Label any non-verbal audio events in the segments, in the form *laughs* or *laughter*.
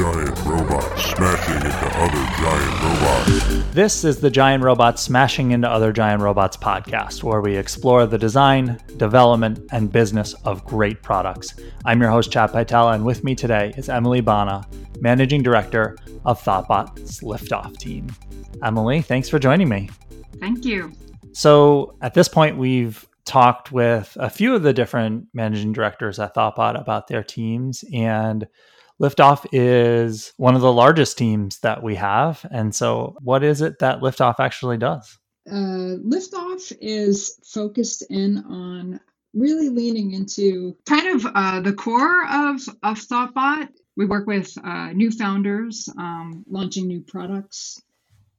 giant robots smashing into other giant robots. This is the Giant Robots Smashing into Other Giant Robots podcast, where we explore the design, development, and business of great products. I'm your host, Chad Pytel, and with me today is Emily Bonnie, Managing Director of Thoughtbot's Liftoff team. Emily, thanks for joining me. Thank you. So, at this point, we've talked with a few of the different managing directors at Thoughtbot about their teams, and Liftoff is one of the largest teams that we have. And so, what is it that Liftoff actually does? Uh, Liftoff is focused in on really leaning into kind of uh, the core of, of Thoughtbot. We work with uh, new founders, um, launching new products,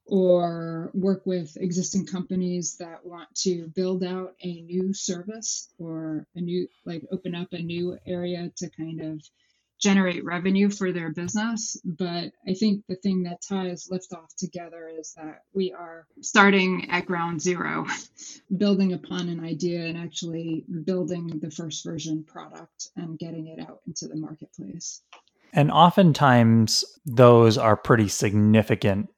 or work with existing companies that want to build out a new service or a new, like open up a new area to kind of generate revenue for their business. But I think the thing that ties Liftoff together is that we are starting at ground zero, *laughs* building upon an idea and actually building the first version product and getting it out into the marketplace. And oftentimes, those are pretty significant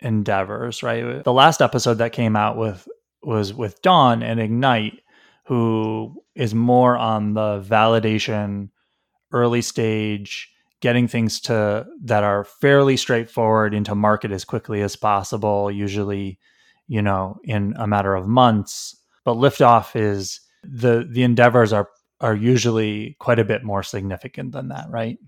endeavors, right? The last episode that came out with was with Dawn and Ignite, who is more on the validation early stage, getting things to that are fairly straightforward into market as quickly as possible, usually, you know, in a matter of months. But liftoff is the the endeavors are are usually quite a bit more significant than that, right?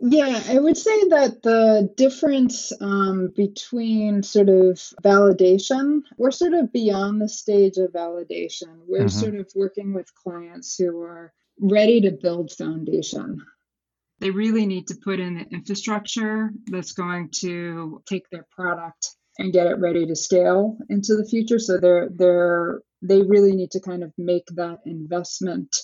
Yeah, I would say that the difference um, between sort of validation, we're sort of beyond the stage of validation. We're mm-hmm. sort of working with clients who are ready to build foundation. They really need to put in the infrastructure that's going to take their product and get it ready to scale into the future. So they're they're they really need to kind of make that investment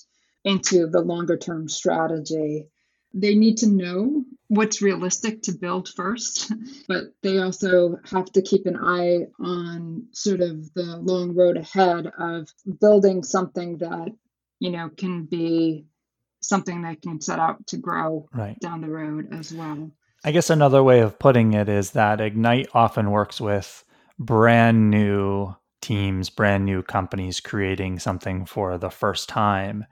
into the longer term strategy. They need to know what's realistic to build first, but they also have to keep an eye on sort of the long road ahead of building something that you know, can be something that can set out to grow right. down the road as well. I guess another way of putting it is that Ignite often works with brand new teams, brand new companies creating something for the first time.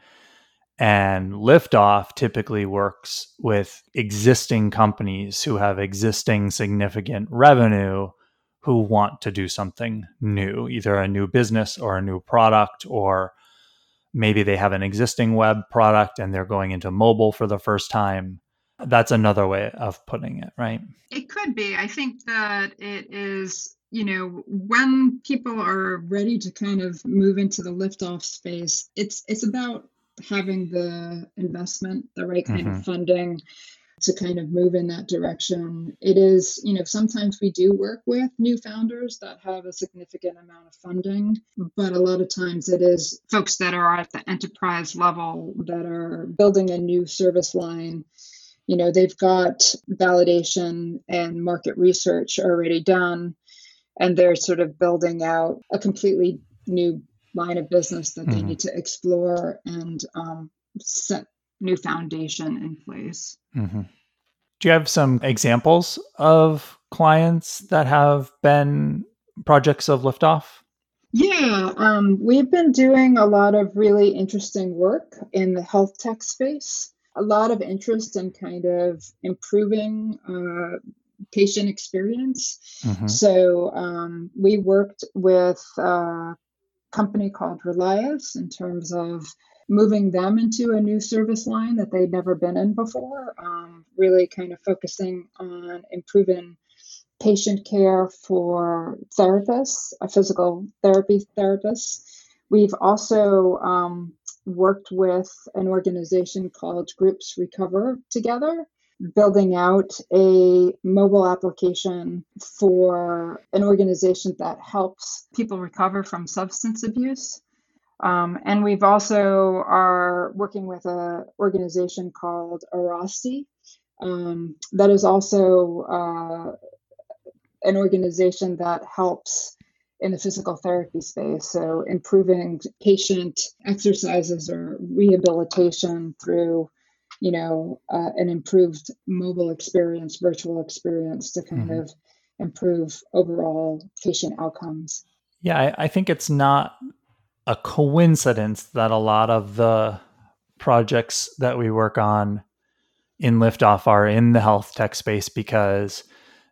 And Liftoff typically works with existing companies who have existing significant revenue who want to do something new, either a new business or a new product or maybe they have an existing web product and they're going into mobile for the first time. That's another way of putting it right? It could be. I think that it is you know when people are ready to kind of move into the liftoff space it's it's about having the investment the right kind mm-hmm. of funding to kind of move in that direction. It is, you know, sometimes we do work with new founders that have a significant amount of funding, but a lot of times it is folks that are at the enterprise level that are building a new service line. You know, they've got validation and market research already done, and they're sort of building out a completely new line of business that mm-hmm. they need to explore and um, set new foundation in place. Mm-hmm. Do you have some examples of clients that have been projects of liftoff? Yeah, um, we've been doing a lot of really interesting work in the health tech space. A lot of interest in kind of improving uh, patient experience. Mm-hmm. So um, we worked with a company called Relias in terms of moving them into a new service line that they'd never been in before, um, really kind of focusing on improving patient care for therapists, a physical therapy therapist. We've also um, worked with an organization called Groups Recover Together, building out a mobile application for an organization that helps people recover from substance abuse. Um, and we've also are working with an organization called Arasti um, that is also uh, an organization that helps in the physical therapy space. So improving patient exercises or rehabilitation through you know, uh, an improved mobile experience, virtual experience to kind mm-hmm. of improve overall patient outcomes. Yeah, I, I think it's not a coincidence that a lot of the projects that we work on in liftoff are in the health tech space because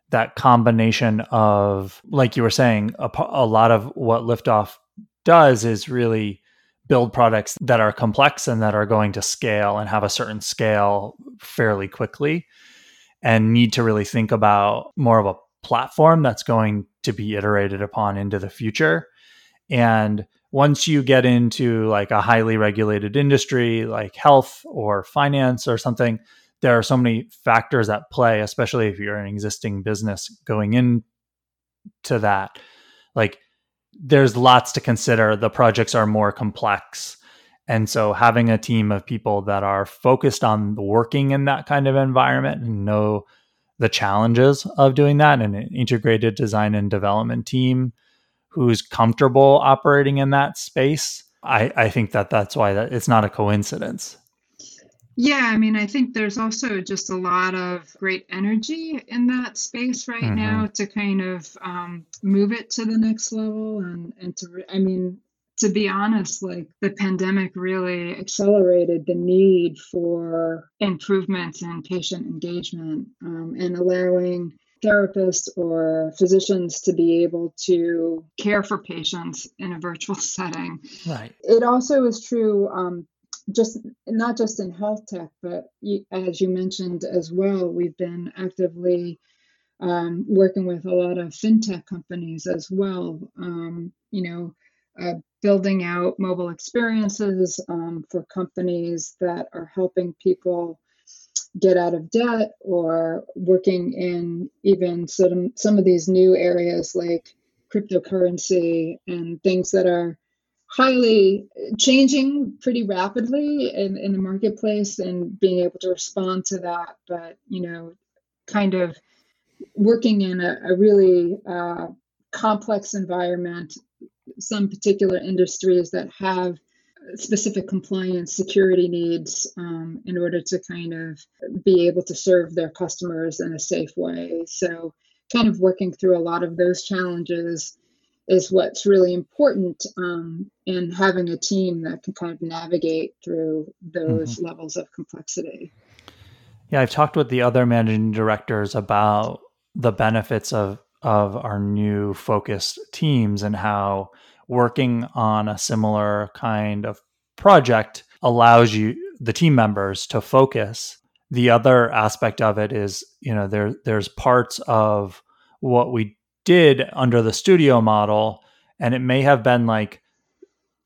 that combination of like you were saying a, a lot of what liftoff does is really build products that are complex and that are going to scale and have a certain scale fairly quickly and need to really think about more of a platform that's going to be iterated upon into the future. And once you get into like a highly regulated industry like health or finance or something there are so many factors at play especially if you're an existing business going into that like there's lots to consider. The projects are more complex. And so having a team of people that are focused on working in that kind of environment and know the challenges of doing that and an integrated design and development team who's comfortable operating in that space, I, I think that that's why that it's not a coincidence. Yeah, I mean, I think there's also just a lot of great energy in that space right mm-hmm. now to kind of um, move it to the next level. And, and to, re- I mean, to be honest, like the pandemic really accelerated the need for improvements in patient engagement um, and allowing therapists or physicians to be able to care for patients in a virtual *laughs* setting. Right. It also is true um, just not just in health tech, but as you mentioned as well, we've been actively um, working with a lot of fintech companies as well. Um, you know, uh, building out mobile experiences um, for companies that are helping people get out of debt or working in even some, some of these new areas like cryptocurrency and things that are highly changing pretty rapidly in, in the marketplace and being able to respond to that. But you know kind of working in a, a really uh, complex environment some particular industries that have specific compliance security needs um, in order to kind of be able to serve their customers in a safe way so kind of working through a lot of those challenges is what's really important um, in having a team that can kind of navigate through those mm-hmm. levels of complexity. Yeah, I've talked with the other managing directors about the benefits of of our new focused teams and how working on a similar kind of project allows you the team members to focus. The other aspect of it is, you know, there there's parts of what we did under the studio model, and it may have been like,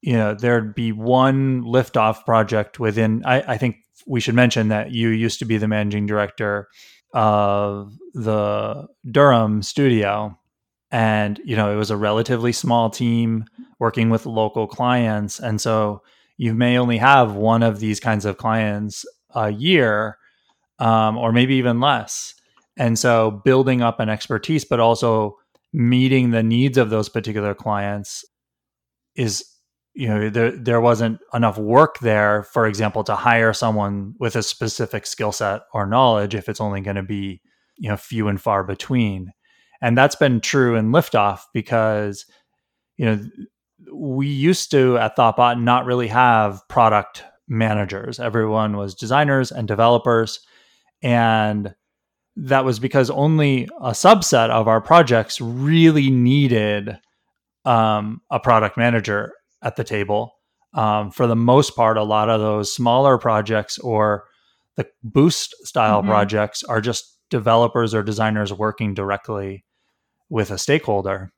you know, there'd be one liftoff project within. I, I think we should mention that you used to be the managing director of the Durham studio. And, you know, it was a relatively small team working with local clients. And so you may only have one of these kinds of clients a year, um, or maybe even less. And so building up an expertise, but also meeting the needs of those particular clients is you know there there wasn't enough work there for example to hire someone with a specific skill set or knowledge if it's only going to be you know few and far between and that's been true in liftoff because you know we used to at thoughtbot not really have product managers everyone was designers and developers and that was because only a subset of our projects really needed um, a product manager at the table. Um, for the most part, a lot of those smaller projects or the boost style mm-hmm. projects are just developers or designers working directly with a stakeholder.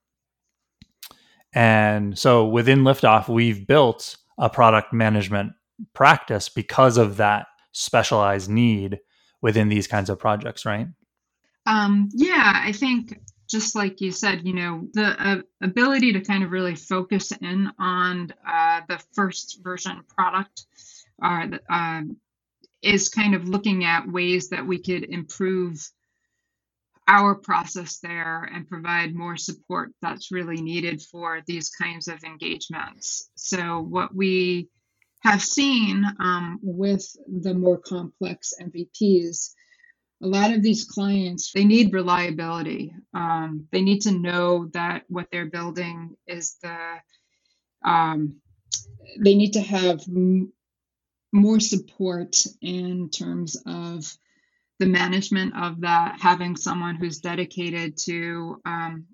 And so within Liftoff, we've built a product management practice because of that specialized need within these kinds of projects, right? Um, yeah, I think just like you said, you know, the uh, ability to kind of really focus in on uh, the first version product uh, uh, is kind of looking at ways that we could improve our process there and provide more support that's really needed for these kinds of engagements. So, what we have seen um, with the more complex MVPs, a lot of these clients they need reliability. Um, they need to know that what they're building is the. Um, they need to have m- more support in terms of the management of that, having someone who's dedicated to um,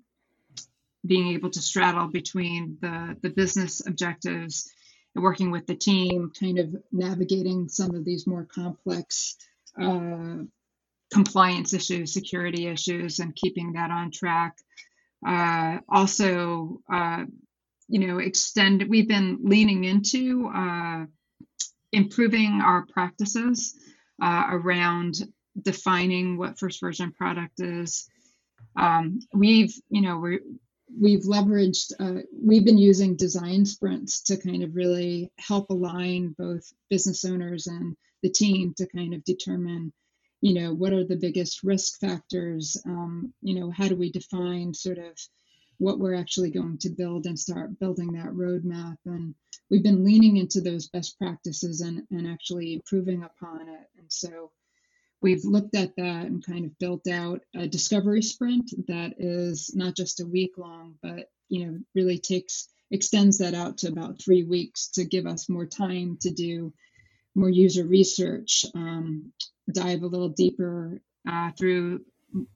being able to straddle between the, the business objectives and working with the team, kind of navigating some of these more complex uh, compliance issues, security issues, and keeping that on track. Uh, also, uh, you know, extend, we've been leaning into uh, improving our practices uh, around defining what first version product is. Um, we've, you know, we we've leveraged, uh, we've been using design sprints to kind of really help align both business owners and the team to kind of determine, you know, what are the biggest risk factors? Um, you know, how do we define sort of what we're actually going to build and start building that roadmap? And we've been leaning into those best practices and, and actually improving upon it. And so we've looked at that and kind of built out a discovery sprint that is not just a week long, but you know really takes extends that out to about three weeks to give us more time to do more user research, um, dive a little deeper uh, through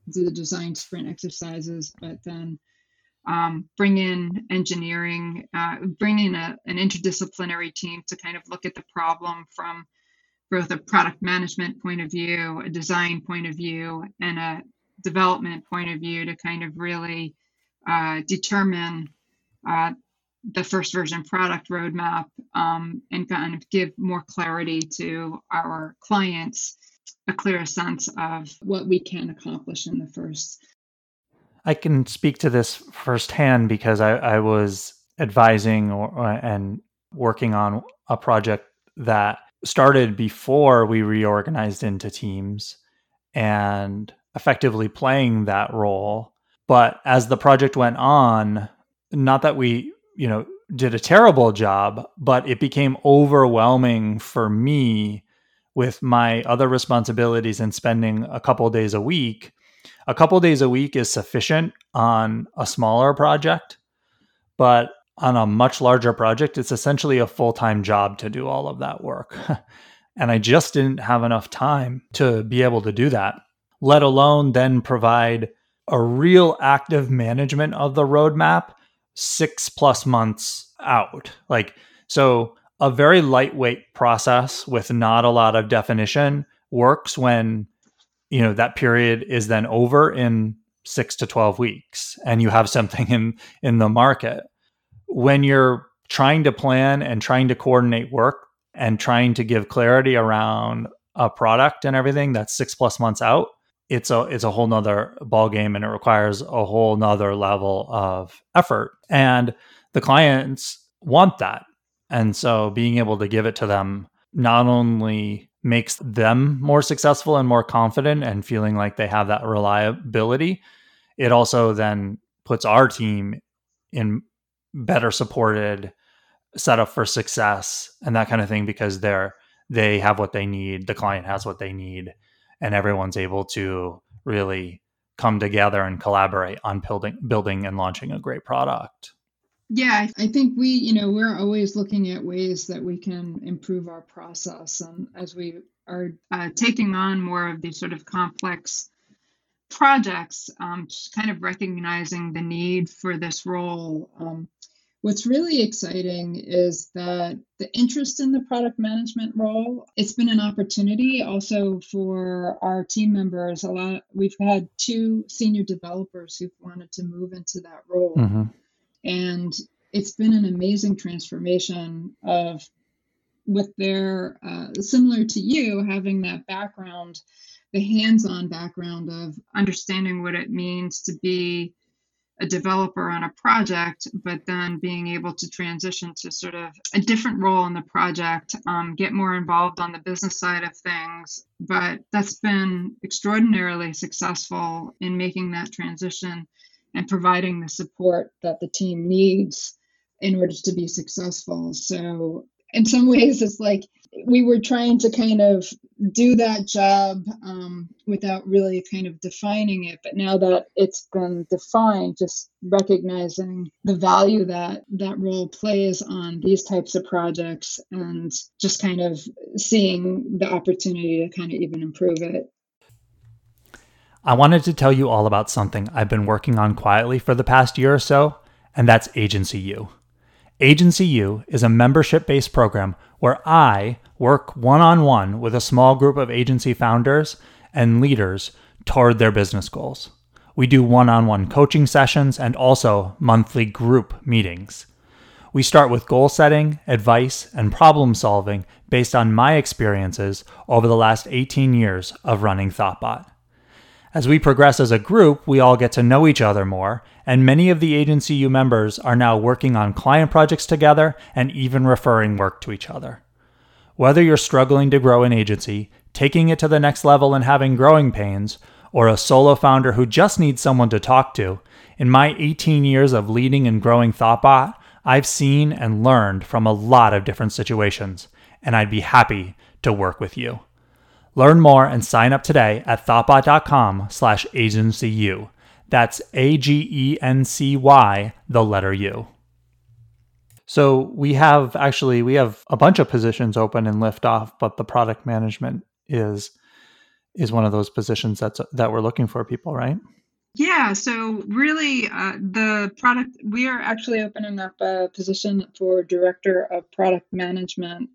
the design sprint exercises, but then um, bring in engineering, uh, bring in a, an interdisciplinary team to kind of look at the problem from both a product management point of view, a design point of view, and a development point of view to kind of really uh, determine uh, the first version product roadmap um, and kind of give more clarity to our clients, a clearer sense of what we can accomplish in the first. I can speak to this firsthand because I, I was advising or, and working on a project that started before we reorganized into teams and effectively playing that role. But as the project went on, not that we, you know, did a terrible job, but it became overwhelming for me with my other responsibilities and spending a couple days a week. A couple days a week is sufficient on a smaller project, but on a much larger project, it's essentially a full time job to do all of that work. *laughs* and I just didn't have enough time to be able to do that, let alone then provide a real active management of the roadmap six plus months out. Like, so a very lightweight process with not a lot of definition works when, you know, that period is then over in six to 12 weeks and you have something *laughs* in, in the market when you're trying to plan and trying to coordinate work and trying to give clarity around a product and everything that's six plus months out it's a it's a whole nother ball game and it requires a whole nother level of effort. And the clients want that. And so being able to give it to them not only makes them more successful and more confident and feeling like they have that reliability it also then puts our team in better supported, set up for success, and that kind of thing because they're they have what they need, the client has what they need, and everyone's able to really come together and collaborate on building building and launching a great product. Yeah, I think we, you know, we're always looking at ways that we can improve our process. And as we are uh, taking on more of these sort of complex projects, um, just kind of recognizing the need for this role. Um, what's really exciting is that the interest in the product management role, it's been an opportunity also for our team members. A lot we've had two senior developers who've wanted to move into that role. Mm-hmm. And it's been an amazing transformation of with their uh, similar to you having that background the hands-on background of understanding what it means to be a developer on a project, but then being able to transition to sort of a different role in the project, um, get more involved on the business side of things. But that's been extraordinarily successful in making that transition and providing the support that the team needs in order to be successful. So in some ways, it's like we were trying to kind of do that job um, without really kind of defining it. But now that it's been defined, just recognizing the value that that role plays on these types of projects and just kind of seeing the opportunity to kind of even improve it. I wanted to tell you all about something I've been working on quietly for the past year or so, and that's Agency U. Agency U is a membership based program where I work one on one with a small group of agency founders and leaders toward their business goals. We do one on one coaching sessions and also monthly group meetings. We start with goal setting, advice, and problem solving based on my experiences over the last 18 years of running Thoughtbot. As we progress as a group, we all get to know each other more, and many of the Agency U members are now working on client projects together and even referring work to each other. Whether you're struggling to grow an agency, taking it to the next level and having growing pains, or a solo founder who just needs someone to talk to, in my 18 years of leading and growing Thoughtbot, I've seen and learned from a lot of different situations, and I'd be happy to work with you. Learn more and sign up today at thoughtbot.com slash agency That's A-G-E-N-C-Y, the letter U. So we have actually we have a bunch of positions open in Liftoff, but the product management is is one of those positions that's that we're looking for people, right? Yeah, so really, uh, the product we are actually opening up a position for director of product management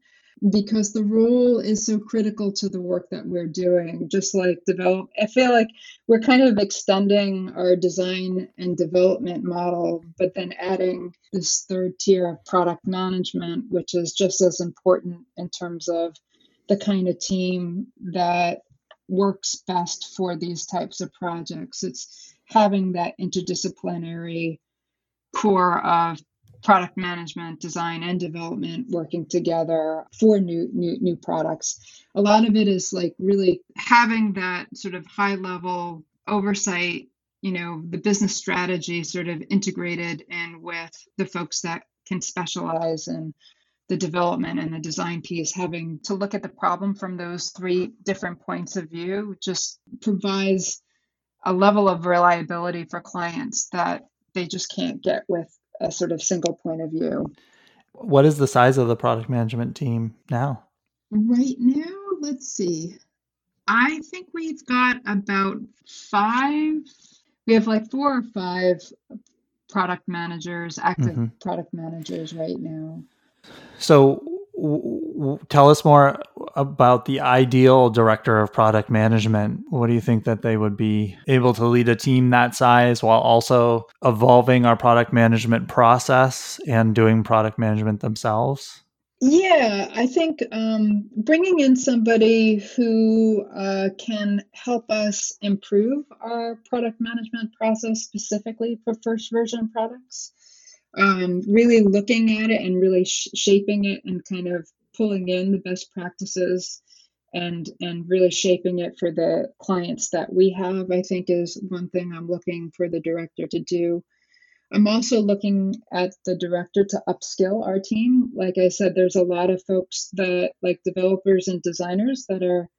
because the role is so critical to the work that we're doing. Just like develop, I feel like we're kind of extending our design and development model, but then adding this third tier of product management, which is just as important in terms of the kind of team that works best for these types of projects. It's having that interdisciplinary core of product management, design, and development working together for new new new products. A lot of it is like really having that sort of high level oversight, you know, the business strategy sort of integrated in with the folks that can specialize in the development and the design piece, having to look at the problem from those three different points of view just provides a level of reliability for clients that they just can't get with a sort of single point of view. What is the size of the product management team now? Right now, let's see. I think we've got about five. We have like four or five product managers, active mm-hmm. product managers right now. So, w- tell us more about the ideal director of product management. What do you think that they would be able to lead a team that size while also evolving our product management process and doing product management themselves? Yeah, I think um, bringing in somebody who uh, can help us improve our product management process specifically for first version products um, really looking at it and really sh- shaping it and kind of pulling in the best practices and and really shaping it for the clients that we have i think is one thing i'm looking for the director to do. I'm also looking at the director to upskill our team. Like i said there's a lot of folks that like developers and designers that are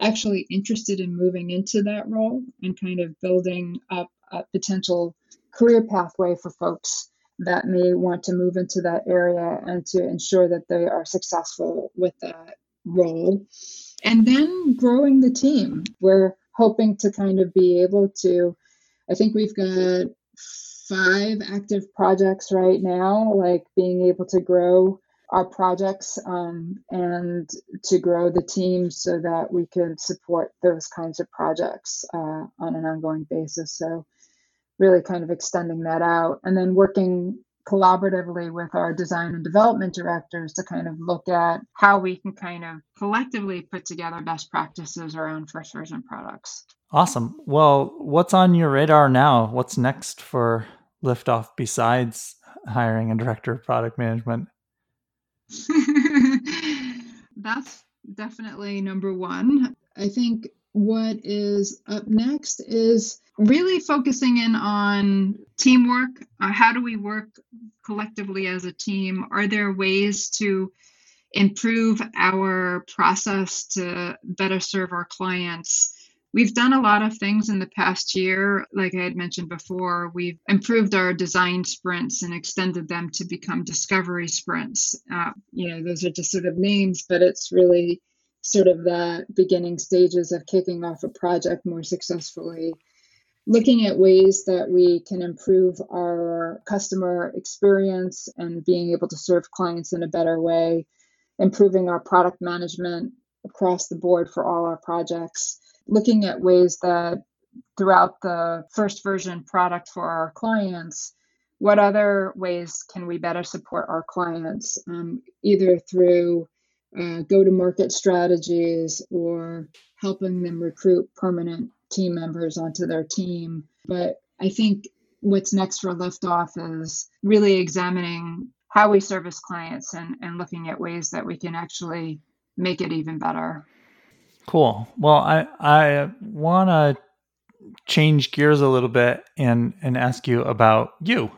actually interested in moving into that role and kind of building up a potential career pathway for folks that may want to move into that area and to ensure that they are successful with that role. And then growing the team. We're hoping to kind of be able to, I think we've got five active projects right now, like being able to grow our projects um, and to grow the team so that we can support those kinds of projects uh, on an ongoing basis. So really kind of extending that out and then working collaboratively with our design and development directors to kind of look at how we can kind of collectively put together best practices around first version products. Awesome. Well, what's on your radar now? What's next for Liftoff besides hiring a director of product management? *laughs* That's definitely number one. I think what is up next is really focusing in on teamwork. Uh, how do we work collectively as a team? Are there ways to improve our process to better serve our clients. We've done a lot of things in the past year. Like I had mentioned before, we've improved our design sprints and extended them to become discovery sprints. Uh, you know, those are just sort of names, but it's really sort of the beginning stages of kicking off a project more successfully. Looking at ways that we can improve our customer experience and being able to serve clients in a better way, improving our product management across the board for all our projects looking at ways that throughout the first version product for our clients, what other ways can we better support our clients, um, either through uh, go to market strategies or helping them recruit permanent team members onto their team. But I think what's next for Liftoff is really examining how we service clients and, and looking at ways that we can actually make it even better. Cool. Well, I I want to change gears a little bit and and ask you about you.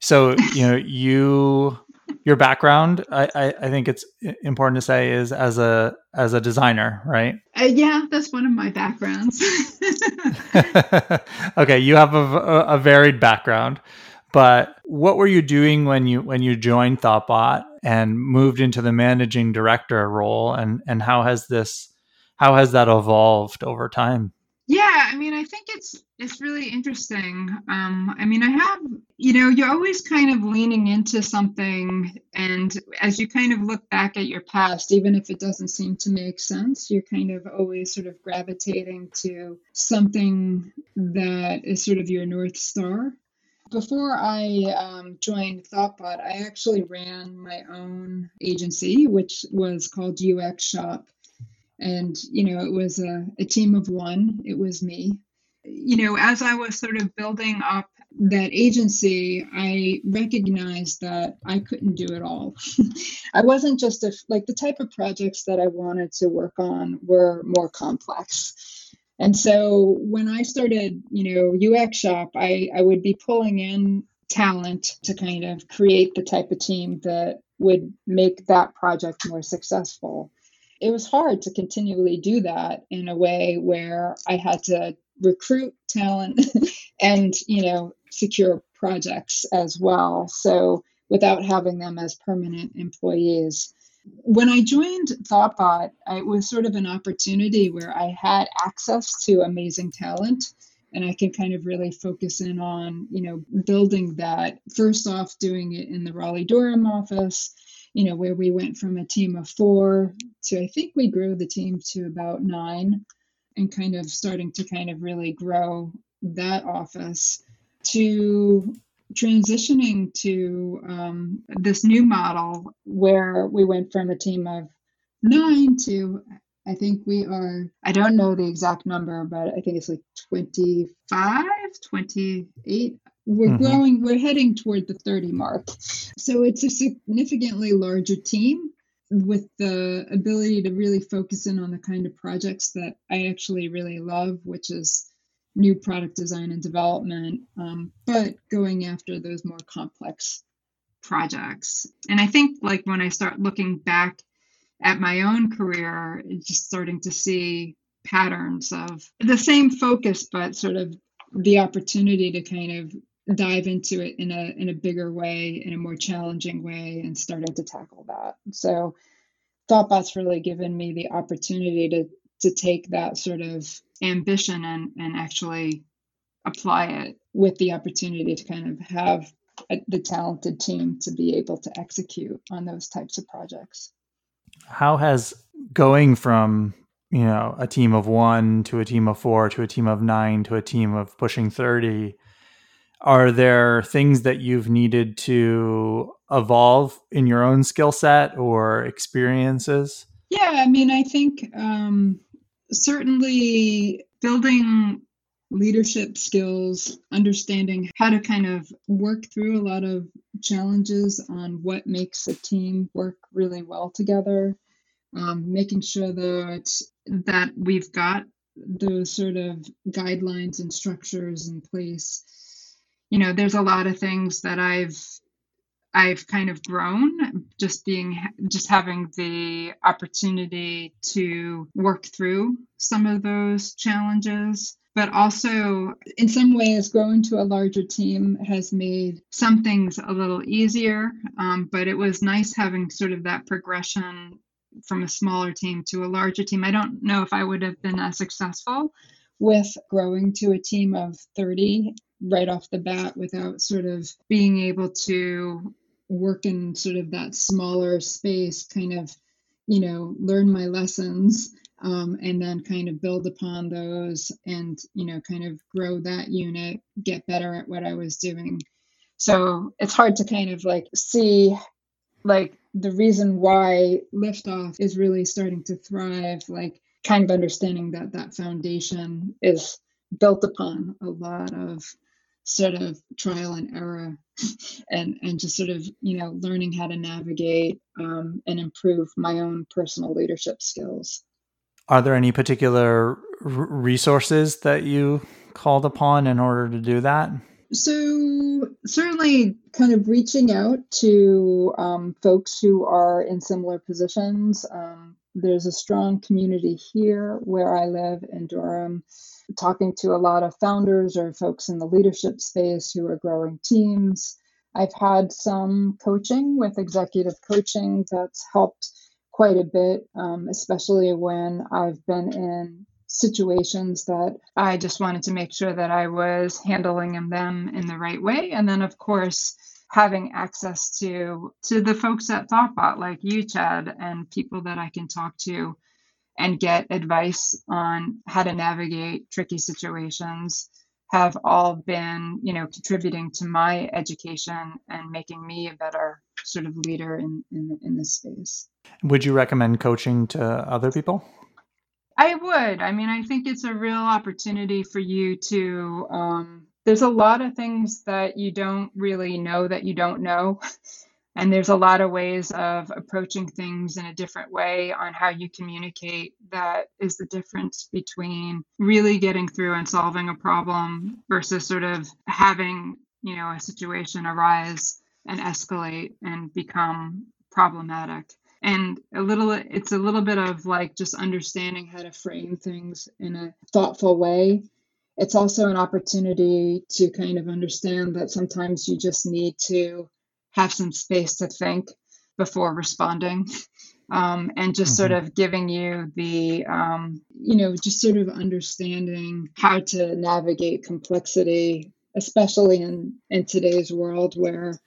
So you know *laughs* you your background I, I, I think it's important to say is as a as a designer right uh, yeah that's one of my backgrounds *laughs* okay you have a, a, varied background but what were you doing when you when you joined thoughtbot and moved into the managing director role and and how has this how has that evolved over time? Yeah, I mean, I think it's it's really interesting. Um, I mean, I have, you know, you're always kind of leaning into something, and as you kind of look back at your past, even if it doesn't seem to make sense, you're kind of always sort of gravitating to something that is sort of your north star. Before I um, joined Thoughtbot, I actually ran my own agency, which was called UX Shop and you know it was a, a team of one it was me you know as i was sort of building up that agency i recognized that i couldn't do it all. *laughs* I wasn't just a like the type of projects that i wanted to work on were more complex. And so when i started you know ux shop i i would be pulling in talent to kind of create the type of team that would make that project more successful. It was hard to continually do that in a way where I had to recruit talent *laughs* and, you know, secure projects as well. So without having them as permanent employees. When I joined Thoughtbot, it was sort of an opportunity where I had access to amazing talent and I can kind of really focus in on, you know, building that. First off, doing it in the Raleigh Durham office, you know, where we went from a team of four to I think we grew the team to about nine and kind of starting to kind of really grow that office to transitioning to um, this new model where we went from a team of nine to I think we are, I don't know the exact number, but I think it's like 25, 28 we're mm-hmm. growing we're heading toward the 30 mark. So it's a significantly larger team with the ability to really focus in on the kind of projects that i actually really love which is new product design and development um, but going after those more complex projects. And i think like when i start looking back at my own career just starting to see patterns of the same focus but sort of the opportunity to kind of dive into it in a in a bigger way, in a more challenging way, and starting to tackle that. So, Thoughtbot's really given me the opportunity to to take that sort of ambition and and actually apply it with the opportunity to kind of have a, the talented team to be able to execute on those types of projects. How has going from you know a team of one to a team of four to a team of nine to a team of pushing 30 are there things that you've needed to evolve in your own skill set or experiences? Yeah, I mean, I think um, certainly building leadership skills, understanding how to kind of work through a lot of challenges on what makes a team work really well together, um, making sure that that we've got those sort of guidelines and structures in place you know, there's a lot of things that I've I've kind of grown just being just having the opportunity to work through some of those challenges. But also in some ways growing to a larger team has made some things a little easier. Um, but it was nice having sort of that progression from a smaller team to a larger team. I don't know if i would have been as successful with growing to a team of 30 right off the bat without sort of being able to work in sort of that smaller space kind of you know learn my lessons um, and then kind of build upon those and you know kind of grow that unit get better at what i was doing. So it's hard to kind of like see like the reason why liftoff is really starting to thrive like kind of understanding that that foundation is built upon a lot of sort of trial and error *laughs* and and just sort of you know learning how to navigate um, and improve my own personal leadership skills. Are there any particular r- resources that you called upon in order to do that? So certainly kind of reaching out to um, folks who are in similar positions. Um, there's a strong community here where i live in durham talking to a lot of founders or folks in the leadership space who are growing teams. I've had some coaching with executive coaching that's helped quite a bit, um, especially when I've been in situations that I just wanted to make sure that I was handling them in the right way. And then, of course, having access to to the folks at Thoughtbot like you, Chad, and people that I can talk to and get advice on how to navigate tricky situations have all been, you know, contributing to my education and making me a better sort of leader in, in, in this space. Would you recommend coaching to other people? I would. I mean, I think it's a real opportunity for you to. Um, there's a lot of things that you don't really know that you don't know. *laughs* And there's a lot of ways of approaching things in a different way on how you communicate. That is the difference between really getting through and solving a problem versus sort of having, you know, a situation arise and escalate and become problematic. And a little, it's a little bit of like just understanding how to frame things in a thoughtful way it's also an opportunity to kind of understand that sometimes you just need to have some space to think before responding. *laughs* Um, and just mm-hmm. sort of giving you the, um, you know, just sort of understanding how to navigate complexity, especially in in today's world where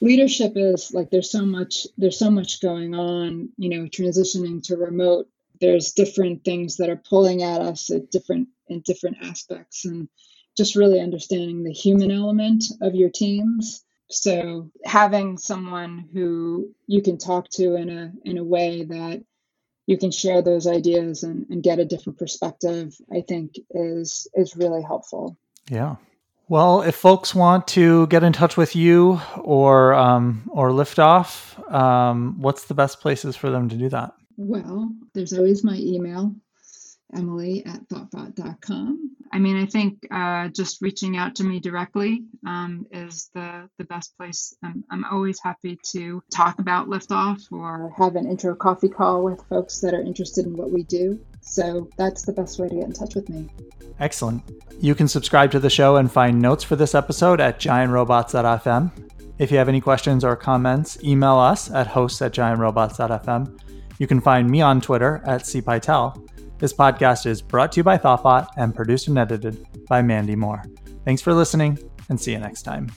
leadership is like there's so much there's so much going on. You know, transitioning to remote, there's different things that are pulling at us at different in different aspects, and just really understanding the human element of your teams so having someone who you can talk to in a in a way that you can share those ideas and, and get a different perspective, I think is is really helpful. Yeah. Well, if folks want to get in touch with you or um, or Liftoff, um, what's the best places for them to do that? Well, there's always my email, emily at thoughtbot.com. I mean, I think uh, just reaching out to me directly um, is the, the best place. I'm, I'm always happy to talk about liftoff or have an intro coffee call with folks that are interested in what we do. So that's the best way to get in touch with me. Excellent. You can subscribe to the show and find notes for this episode at giantrobots.fm. If you have any questions or comments, email us at hosts at giantrobots.fm. You can find me on Twitter at cpytel this podcast is brought to you by Thoughtbot and produced and edited by Mandy Moore. Thanks for listening and see you next time.